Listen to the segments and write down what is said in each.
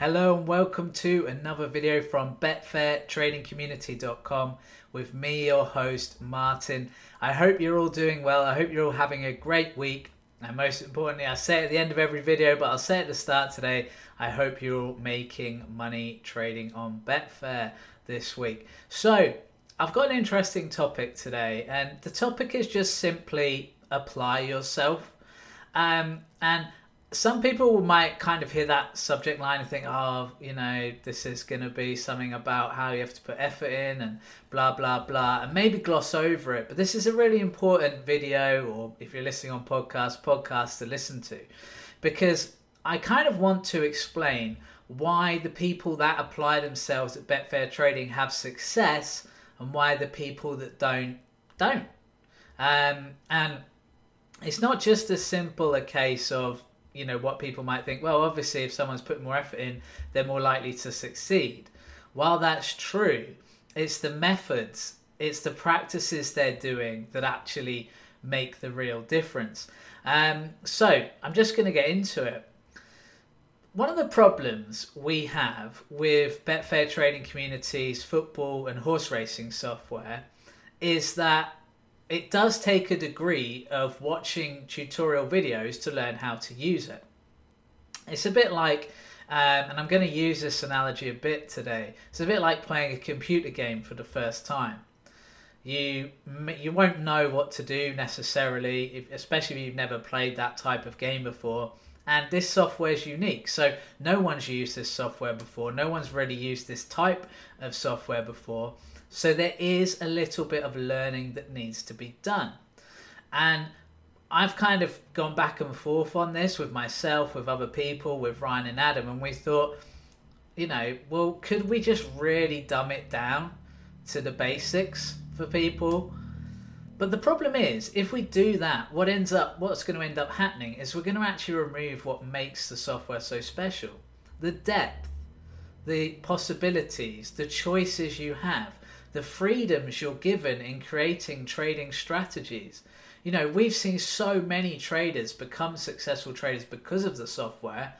Hello and welcome to another video from BetfairTradingCommunity.com with me, your host, Martin. I hope you're all doing well. I hope you're all having a great week. And most importantly, I say at the end of every video, but I'll say at the start today. I hope you're all making money trading on Betfair this week. So, I've got an interesting topic today, and the topic is just simply apply yourself. Um, and some people might kind of hear that subject line and think, oh, you know, this is going to be something about how you have to put effort in and blah, blah, blah, and maybe gloss over it. But this is a really important video, or if you're listening on podcast, podcast to listen to, because I kind of want to explain why the people that apply themselves at Betfair Trading have success and why the people that don't don't. Um, and it's not just as simple a case of you know what people might think. Well, obviously, if someone's put more effort in, they're more likely to succeed. While that's true, it's the methods, it's the practices they're doing that actually make the real difference. Um, so I'm just going to get into it. One of the problems we have with Betfair trading communities, football, and horse racing software is that it does take a degree of watching tutorial videos to learn how to use it. It's a bit like, um, and I'm going to use this analogy a bit today. It's a bit like playing a computer game for the first time. You you won't know what to do necessarily, if, especially if you've never played that type of game before and this software is unique. So no one's used this software before. No one's really used this type of software before. So there is a little bit of learning that needs to be done. And I've kind of gone back and forth on this with myself, with other people, with Ryan and Adam, and we thought, you know, well, could we just really dumb it down to the basics for people? But the problem is, if we do that, what ends up, what's going to end up happening is we're going to actually remove what makes the software so special: the depth, the possibilities, the choices you have, the freedoms you're given in creating trading strategies. You know, we've seen so many traders become successful traders because of the software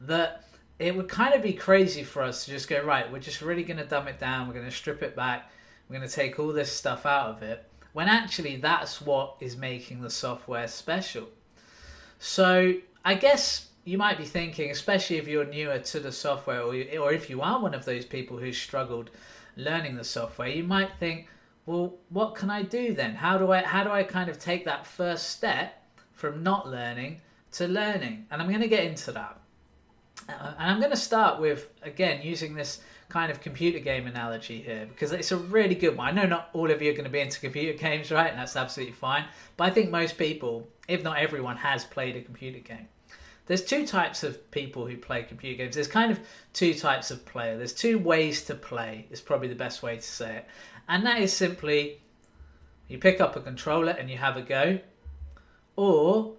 that it would kind of be crazy for us to just go right. We're just really going to dumb it down. We're going to strip it back. We're going to take all this stuff out of it when actually that's what is making the software special. So I guess you might be thinking, especially if you're newer to the software, or, you, or if you are one of those people who struggled learning the software, you might think, well, what can I do then? How do I how do I kind of take that first step from not learning to learning? And I'm going to get into that. Uh, and I'm going to start with again using this kind of computer game analogy here because it's a really good one. I know not all of you are going to be into computer games, right? And that's absolutely fine. But I think most people, if not everyone, has played a computer game. There's two types of people who play computer games. There's kind of two types of player. There's two ways to play, is probably the best way to say it. And that is simply you pick up a controller and you have a go, or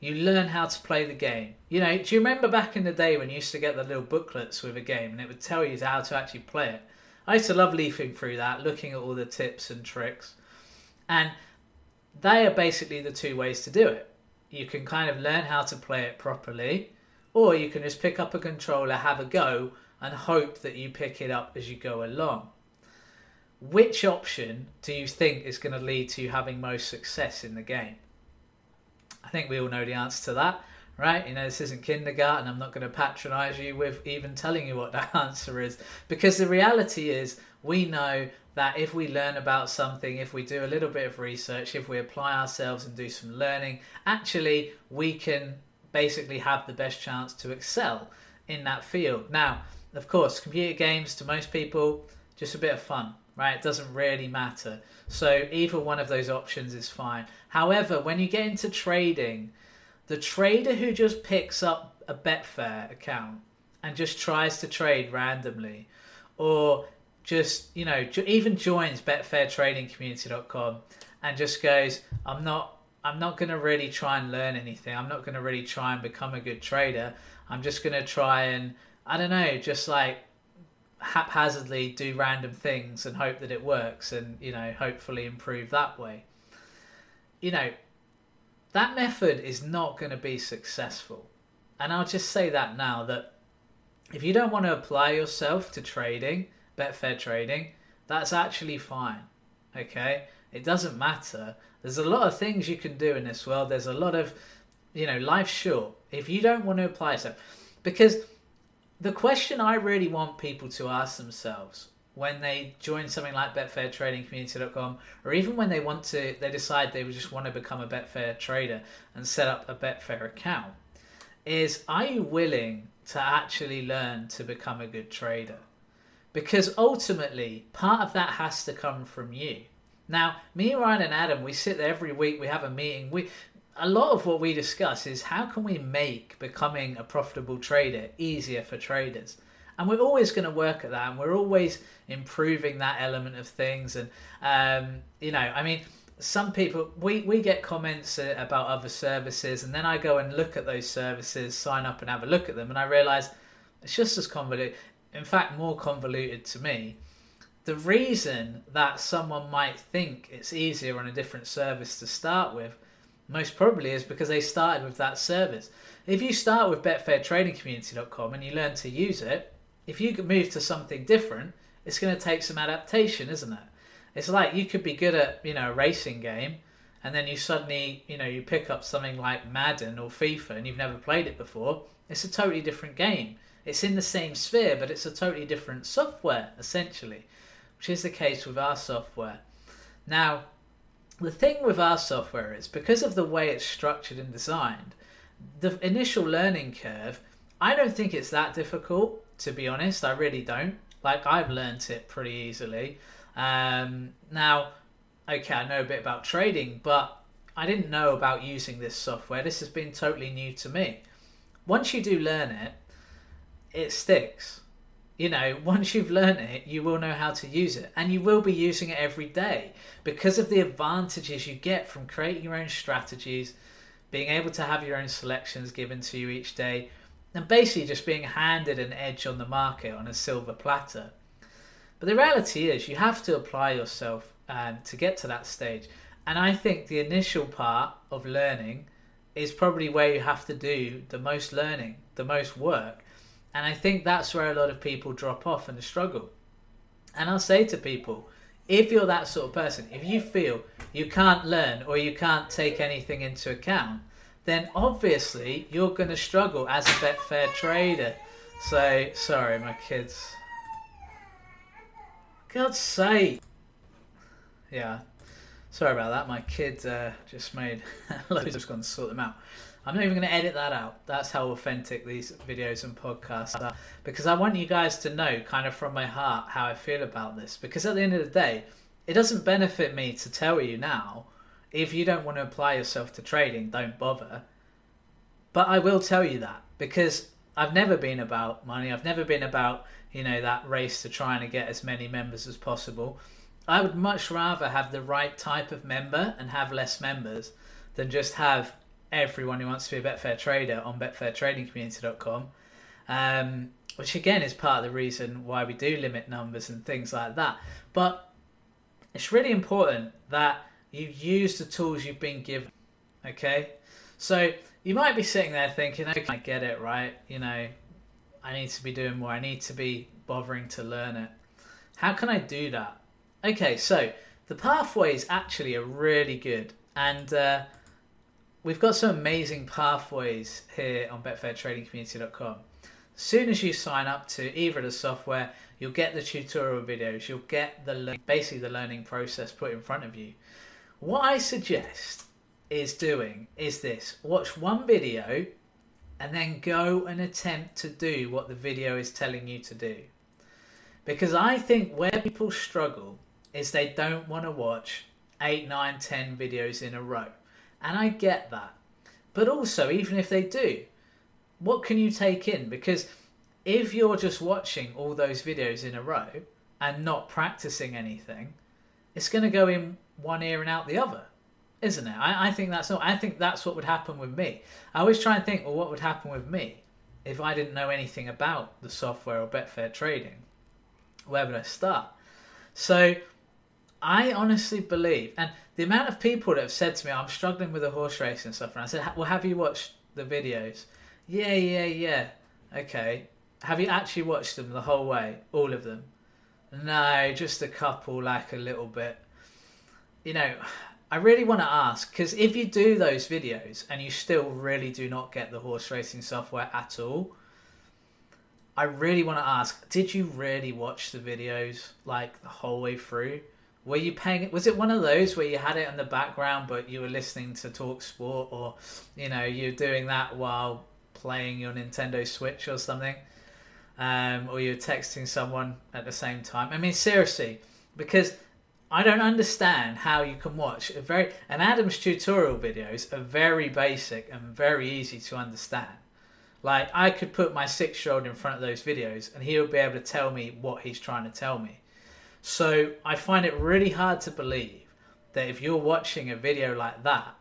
you learn how to play the game. You know, do you remember back in the day when you used to get the little booklets with a game and it would tell you how to actually play it? I used to love leafing through that, looking at all the tips and tricks. And they are basically the two ways to do it. You can kind of learn how to play it properly, or you can just pick up a controller, have a go, and hope that you pick it up as you go along. Which option do you think is going to lead to you having most success in the game? I think we all know the answer to that, right? You know, this isn't kindergarten. I'm not going to patronize you with even telling you what that answer is because the reality is we know that if we learn about something, if we do a little bit of research, if we apply ourselves and do some learning, actually we can basically have the best chance to excel in that field. Now, of course, computer games to most people just a bit of fun, right? It doesn't really matter. So either one of those options is fine. However, when you get into trading, the trader who just picks up a Betfair account and just tries to trade randomly, or just you know even joins betfairtradingcommunity.com and just goes, I'm not I'm not going to really try and learn anything. I'm not going to really try and become a good trader. I'm just going to try and I don't know, just like haphazardly do random things and hope that it works and you know hopefully improve that way you know that method is not going to be successful and i'll just say that now that if you don't want to apply yourself to trading, Betfair trading, that's actually fine. Okay? It doesn't matter. There's a lot of things you can do in this world. There's a lot of, you know, life's short. If you don't want to apply yourself, because the question I really want people to ask themselves when they join something like Betfair Trading Community.com, or even when they want to, they decide they just want to become a Betfair trader and set up a Betfair account, is are you willing to actually learn to become a good trader? Because ultimately, part of that has to come from you. Now, me, Ryan, and Adam, we sit there every week. We have a meeting. We a lot of what we discuss is how can we make becoming a profitable trader easier for traders and we're always going to work at that and we're always improving that element of things and um, you know i mean some people we, we get comments uh, about other services and then i go and look at those services sign up and have a look at them and i realize it's just as convoluted in fact more convoluted to me the reason that someone might think it's easier on a different service to start with most probably is because they started with that service. If you start with betfairtradingcommunity.com and you learn to use it, if you move to something different, it's going to take some adaptation, isn't it? It's like you could be good at, you know, a racing game and then you suddenly, you know, you pick up something like Madden or FIFA and you've never played it before. It's a totally different game. It's in the same sphere, but it's a totally different software, essentially, which is the case with our software. Now, the thing with our software is because of the way it's structured and designed, the initial learning curve, I don't think it's that difficult, to be honest. I really don't. Like, I've learned it pretty easily. Um, now, okay, I know a bit about trading, but I didn't know about using this software. This has been totally new to me. Once you do learn it, it sticks. You know, once you've learned it, you will know how to use it, and you will be using it every day because of the advantages you get from creating your own strategies, being able to have your own selections given to you each day, and basically just being handed an edge on the market on a silver platter. But the reality is, you have to apply yourself um, to get to that stage. And I think the initial part of learning is probably where you have to do the most learning, the most work. And I think that's where a lot of people drop off and struggle. And I'll say to people, if you're that sort of person, if you feel you can't learn or you can't take anything into account, then obviously you're going to struggle as a Betfair trader. So, sorry, my kids. God's sake. Yeah, sorry about that. My kid uh, just made loads. Just gone to sort them out. I'm not even going to edit that out. That's how authentic these videos and podcasts are. Because I want you guys to know, kind of from my heart, how I feel about this. Because at the end of the day, it doesn't benefit me to tell you now. If you don't want to apply yourself to trading, don't bother. But I will tell you that because I've never been about money. I've never been about, you know, that race to trying to get as many members as possible. I would much rather have the right type of member and have less members than just have everyone who wants to be a Betfair trader on betfairtradingcommunity.com. Um, which again is part of the reason why we do limit numbers and things like that. But it's really important that you use the tools you've been given. Okay? So you might be sitting there thinking, okay, I get it, right? You know, I need to be doing more. I need to be bothering to learn it. How can I do that? Okay, so the pathways actually are really good. And uh, we've got some amazing pathways here on betfairtradingcommunity.com. As soon as you sign up to either the software, you'll get the tutorial videos, you'll get the basically the learning process put in front of you. What I suggest is doing is this: watch one video and then go and attempt to do what the video is telling you to do. Because I think where people struggle is they don't want to watch 8, 9, 10 videos in a row. And I get that. But also, even if they do, what can you take in? Because if you're just watching all those videos in a row and not practicing anything, it's going to go in one ear and out the other, isn't it? I, I think that's not. I think that's what would happen with me. I always try and think, well, what would happen with me if I didn't know anything about the software or Betfair trading? Where would I start? So I honestly believe, and the amount of people that have said to me, I'm struggling with the horse racing stuff, and I said, well, have you watched the videos? Yeah, yeah, yeah. Okay. Have you actually watched them the whole way? All of them? No, just a couple, like a little bit. You know, I really want to ask because if you do those videos and you still really do not get the horse racing software at all, I really want to ask: Did you really watch the videos like the whole way through? Were you paying? Was it one of those where you had it in the background, but you were listening to Talk Sport, or you know, you're doing that while playing your Nintendo Switch or something, um, or you're texting someone at the same time? I mean, seriously, because I don't understand how you can watch a very and Adam's tutorial videos are very basic and very easy to understand. Like I could put my six year old in front of those videos and he would be able to tell me what he's trying to tell me. So I find it really hard to believe that if you're watching a video like that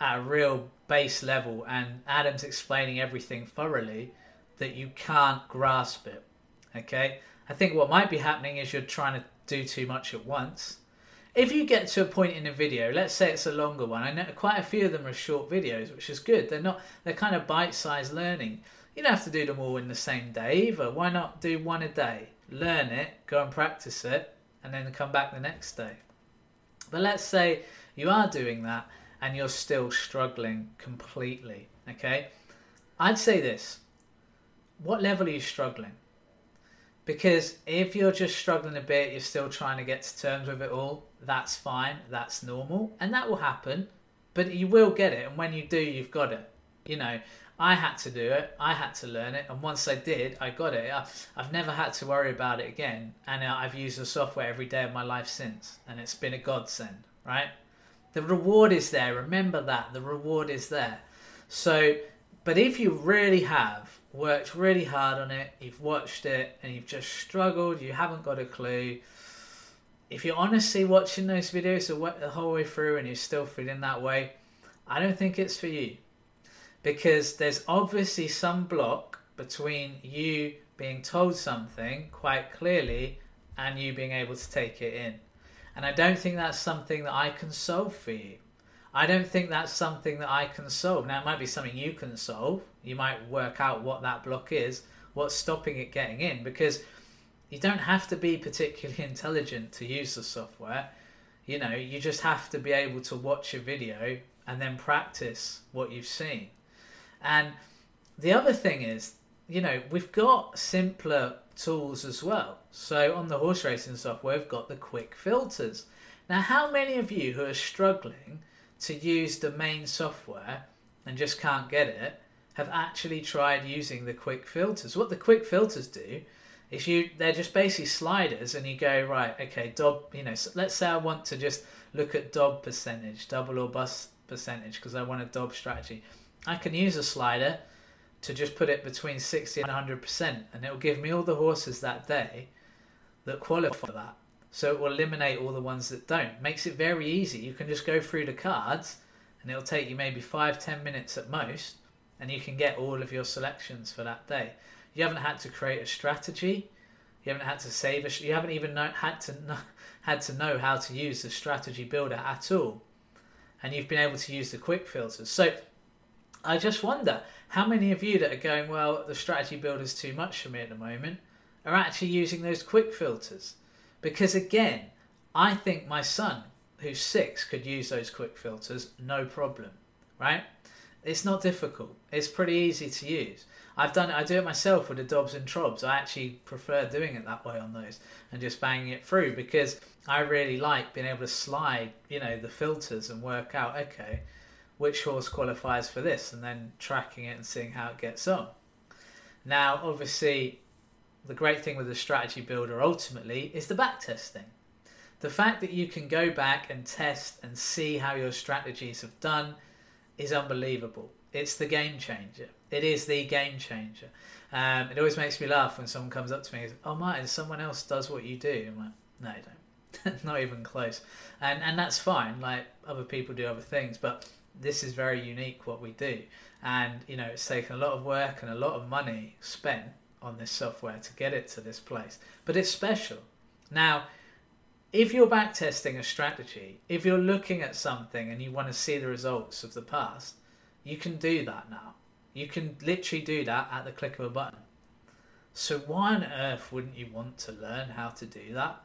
at a real base level and Adam's explaining everything thoroughly, that you can't grasp it. Okay? I think what might be happening is you're trying to do too much at once. If you get to a point in a video, let's say it's a longer one, I know quite a few of them are short videos, which is good. They're not they're kind of bite-sized learning. You don't have to do them all in the same day either. Why not do one a day? Learn it, go and practice it, and then come back the next day. But let's say you are doing that and you're still struggling completely, okay? I'd say this. What level are you struggling? Because if you're just struggling a bit, you're still trying to get to terms with it all, that's fine, that's normal, and that will happen, but you will get it, and when you do, you've got it. You know, I had to do it, I had to learn it, and once I did, I got it. I've never had to worry about it again, and uh, I've used the software every day of my life since, and it's been a godsend, right? The reward is there, remember that, the reward is there. So, but if you really have worked really hard on it, you've watched it, and you've just struggled, you haven't got a clue. If you're honestly watching those videos the whole way through and you're still feeling that way, I don't think it's for you. Because there's obviously some block between you being told something quite clearly and you being able to take it in. And I don't think that's something that I can solve for you. I don't think that's something that I can solve. Now, it might be something you can solve. You might work out what that block is, what's stopping it getting in, because you don't have to be particularly intelligent to use the software. You know, you just have to be able to watch a video and then practice what you've seen. And the other thing is, you know, we've got simpler tools as well. So on the horse racing software, we've got the quick filters. Now, how many of you who are struggling to use the main software and just can't get it have actually tried using the quick filters. What the quick filters do is you they're just basically sliders and you go right okay dob you know let's say I want to just look at dob percentage double or bust percentage because I want a dob strategy. I can use a slider to just put it between 60 and 100% and it will give me all the horses that day that qualify for that. So it will eliminate all the ones that don't. Makes it very easy. You can just go through the cards and it'll take you maybe five, ten minutes at most, and you can get all of your selections for that day. You haven't had to create a strategy. You haven't had to save a. You haven't even know, had to know, had to know how to use the strategy builder at all, and you've been able to use the quick filters. So, I just wonder how many of you that are going, well, the strategy builder is too much for me at the moment, are actually using those quick filters. Because again, I think my son, who's six, could use those quick filters no problem, right? It's not difficult. It's pretty easy to use. I've done it. I do it myself with the Dobbs and Trobs. I actually prefer doing it that way on those and just banging it through because I really like being able to slide, you know, the filters and work out okay, which horse qualifies for this, and then tracking it and seeing how it gets on. Now, obviously, the great thing with the strategy builder ultimately is the back testing. The fact that you can go back and test and see how your strategies have done is unbelievable. It's the game changer. It is the game changer. Um, it always makes me laugh when someone comes up to me and says, Oh, Martin, someone else does what you do. I'm like, No, you don't. Not even close. And, and that's fine. Like, other people do other things. But this is very unique what we do. And, you know, it's taken a lot of work and a lot of money spent on this software to get it to this place. But it's special. Now, if you're backtesting a strategy, if you're looking at something and you want to see the results of the past, you can do that now. You can literally do that at the click of a button. So why on earth wouldn't you want to learn how to do that?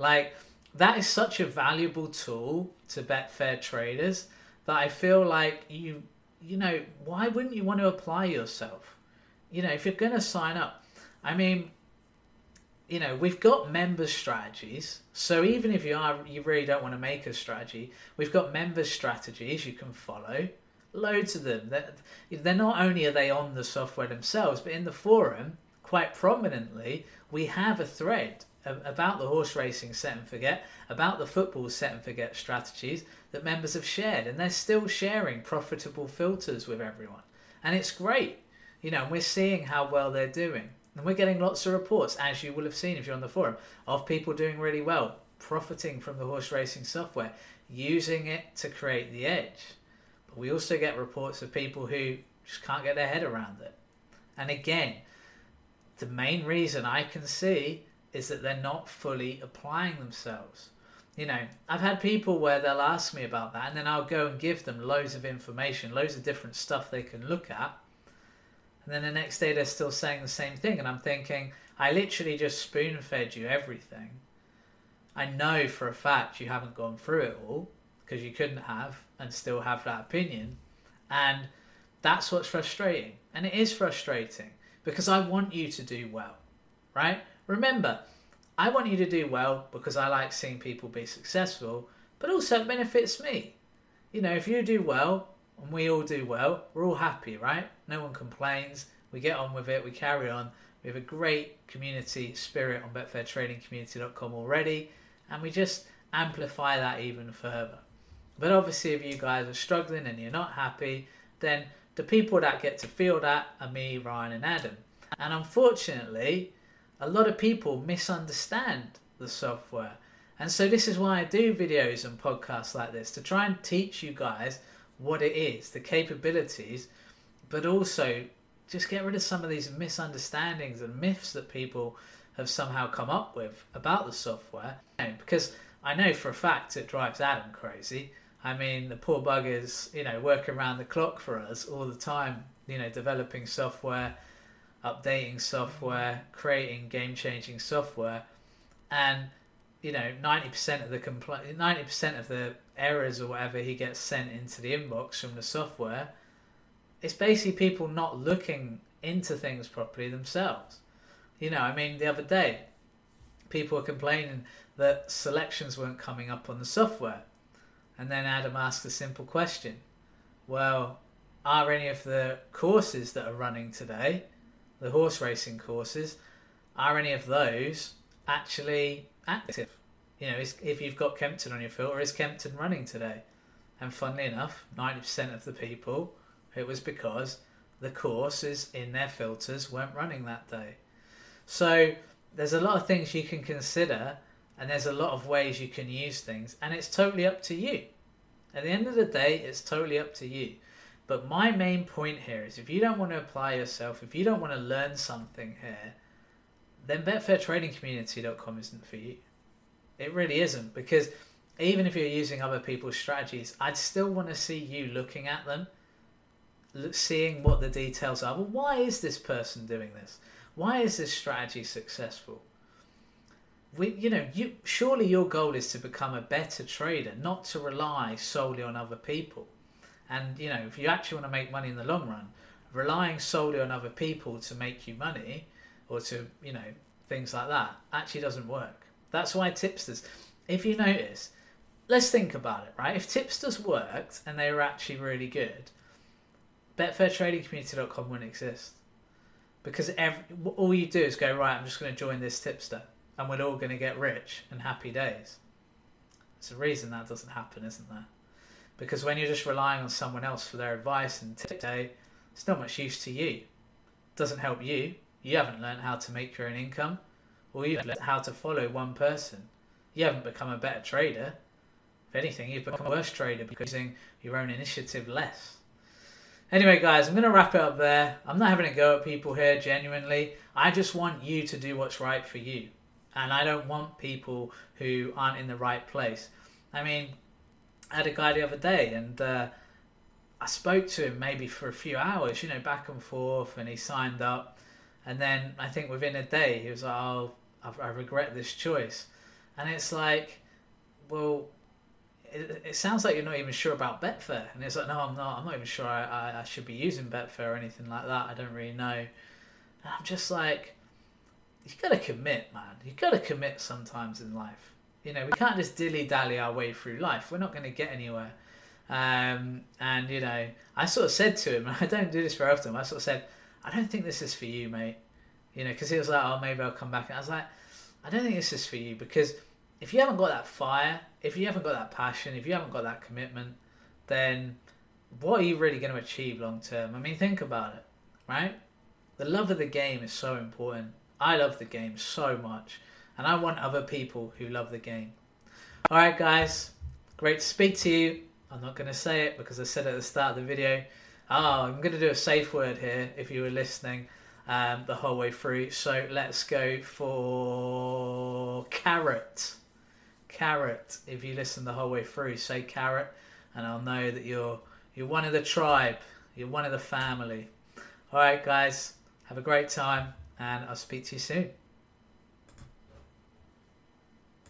Like that is such a valuable tool to Betfair traders that I feel like you you know, why wouldn't you want to apply yourself? You know, if you're going to sign up, I mean, you know, we've got member strategies. So even if you are, you really don't want to make a strategy, we've got member strategies you can follow. Loads of them. They're, they're not only are they on the software themselves, but in the forum, quite prominently, we have a thread about the horse racing set and forget, about the football set and forget strategies that members have shared, and they're still sharing profitable filters with everyone, and it's great. You know, and we're seeing how well they're doing, and we're getting lots of reports, as you will have seen if you're on the forum, of people doing really well, profiting from the horse racing software, using it to create the edge. But we also get reports of people who just can't get their head around it. And again, the main reason I can see is that they're not fully applying themselves. You know, I've had people where they'll ask me about that, and then I'll go and give them loads of information, loads of different stuff they can look at. And then the next day they're still saying the same thing, and I'm thinking, I literally just spoon fed you everything. I know for a fact you haven't gone through it all because you couldn't have and still have that opinion. And that's what's frustrating. And it is frustrating because I want you to do well, right? Remember, I want you to do well because I like seeing people be successful, but also it benefits me. You know, if you do well and we all do well, we're all happy, right? No one complains. We get on with it, we carry on. We have a great community spirit on BetfairTradingCommunity.com already, and we just amplify that even further. But obviously, if you guys are struggling and you're not happy, then the people that get to feel that are me, Ryan, and Adam. And unfortunately, a lot of people misunderstand the software. And so this is why I do videos and podcasts like this to try and teach you guys what it is, the capabilities, but also just get rid of some of these misunderstandings and myths that people have somehow come up with about the software. Because I know for a fact it drives Adam crazy. I mean, the poor buggers, you know, working around the clock for us all the time, you know, developing software updating software, creating game changing software, and you know, ninety percent of the compl- ninety percent of the errors or whatever he gets sent into the inbox from the software, it's basically people not looking into things properly themselves. You know, I mean, the other day, people were complaining that selections weren't coming up on the software, and then Adam asked a simple question: Well, are any of the courses that are running today the horse racing courses, are any of those actually active? You know, is, if you've got Kempton on your filter, is Kempton running today? And funnily enough, 90% of the people, it was because the courses in their filters weren't running that day. So there's a lot of things you can consider, and there's a lot of ways you can use things, and it's totally up to you. At the end of the day, it's totally up to you. But my main point here is if you don't want to apply yourself, if you don't want to learn something here, then betfairtradingcommunity.com isn't for you. It really isn't because even if you're using other people's strategies, I'd still want to see you looking at them, seeing what the details are. Well, why is this person doing this? Why is this strategy successful? We, you know, you surely your goal is to become a better trader, not to rely solely on other people. And you know, if you actually want to make money in the long run, relying solely on other people to make you money or to, you know, things like that actually doesn't work. That's why tipsters, if you notice, let's think about it, right? If tipsters worked and they were actually really good, BetfairTradingCommunity.com wouldn't exist. Because every, all you do is go, right, I'm just going to join this tipster and we're all going to get rich and happy days. There's a reason that doesn't happen, isn't there? Because when you're just relying on someone else for their advice and tip day, it's not much use to you. It doesn't help you. You haven't learned how to make your own income, or you've learned how to follow one person. You haven't become a better trader. If anything, you've become a worse trader because you're using your own initiative less. Anyway, guys, I'm going to wrap it up there. I'm not having a go at people here, genuinely. I just want you to do what's right for you. And I don't want people who aren't in the right place. I mean, I had a guy the other day, and uh, I spoke to him maybe for a few hours, you know, back and forth, and he signed up. And then I think within a day, he was like, "Oh, I, regret this choice," and it's like, well, it, it, sounds like you're not even sure about Betfair, and it's like, no, I'm not. I'm not even sure I, I, I should be using Betfair or anything like that. I don't really know. And I'm just like, you got to commit, man. You got to commit sometimes in life. You know, we can't just dilly dally our way through life. We're not going to get anywhere. Um, and you know, I sort of said to him, I don't do this very often. I sort of said, I don't think this is for you, mate. You know, because he was like, oh, maybe I'll come back. And I was like, I don't think this is for you because if you haven't got that fire, if you haven't got that passion, if you haven't got that commitment, then what are you really going to achieve long term? I mean, think about it, right? The love of the game is so important. I love the game so much, and I want other people who love the game. All right, guys, great to speak to you. I'm not going to say it because I said at the start of the video. Oh, I'm going to do a safe word here if you were listening um, the whole way through. So let's go for carrot. Carrot. If you listen the whole way through, say carrot, and I'll know that you're you're one of the tribe. You're one of the family. All right, guys. Have a great time, and I'll speak to you soon.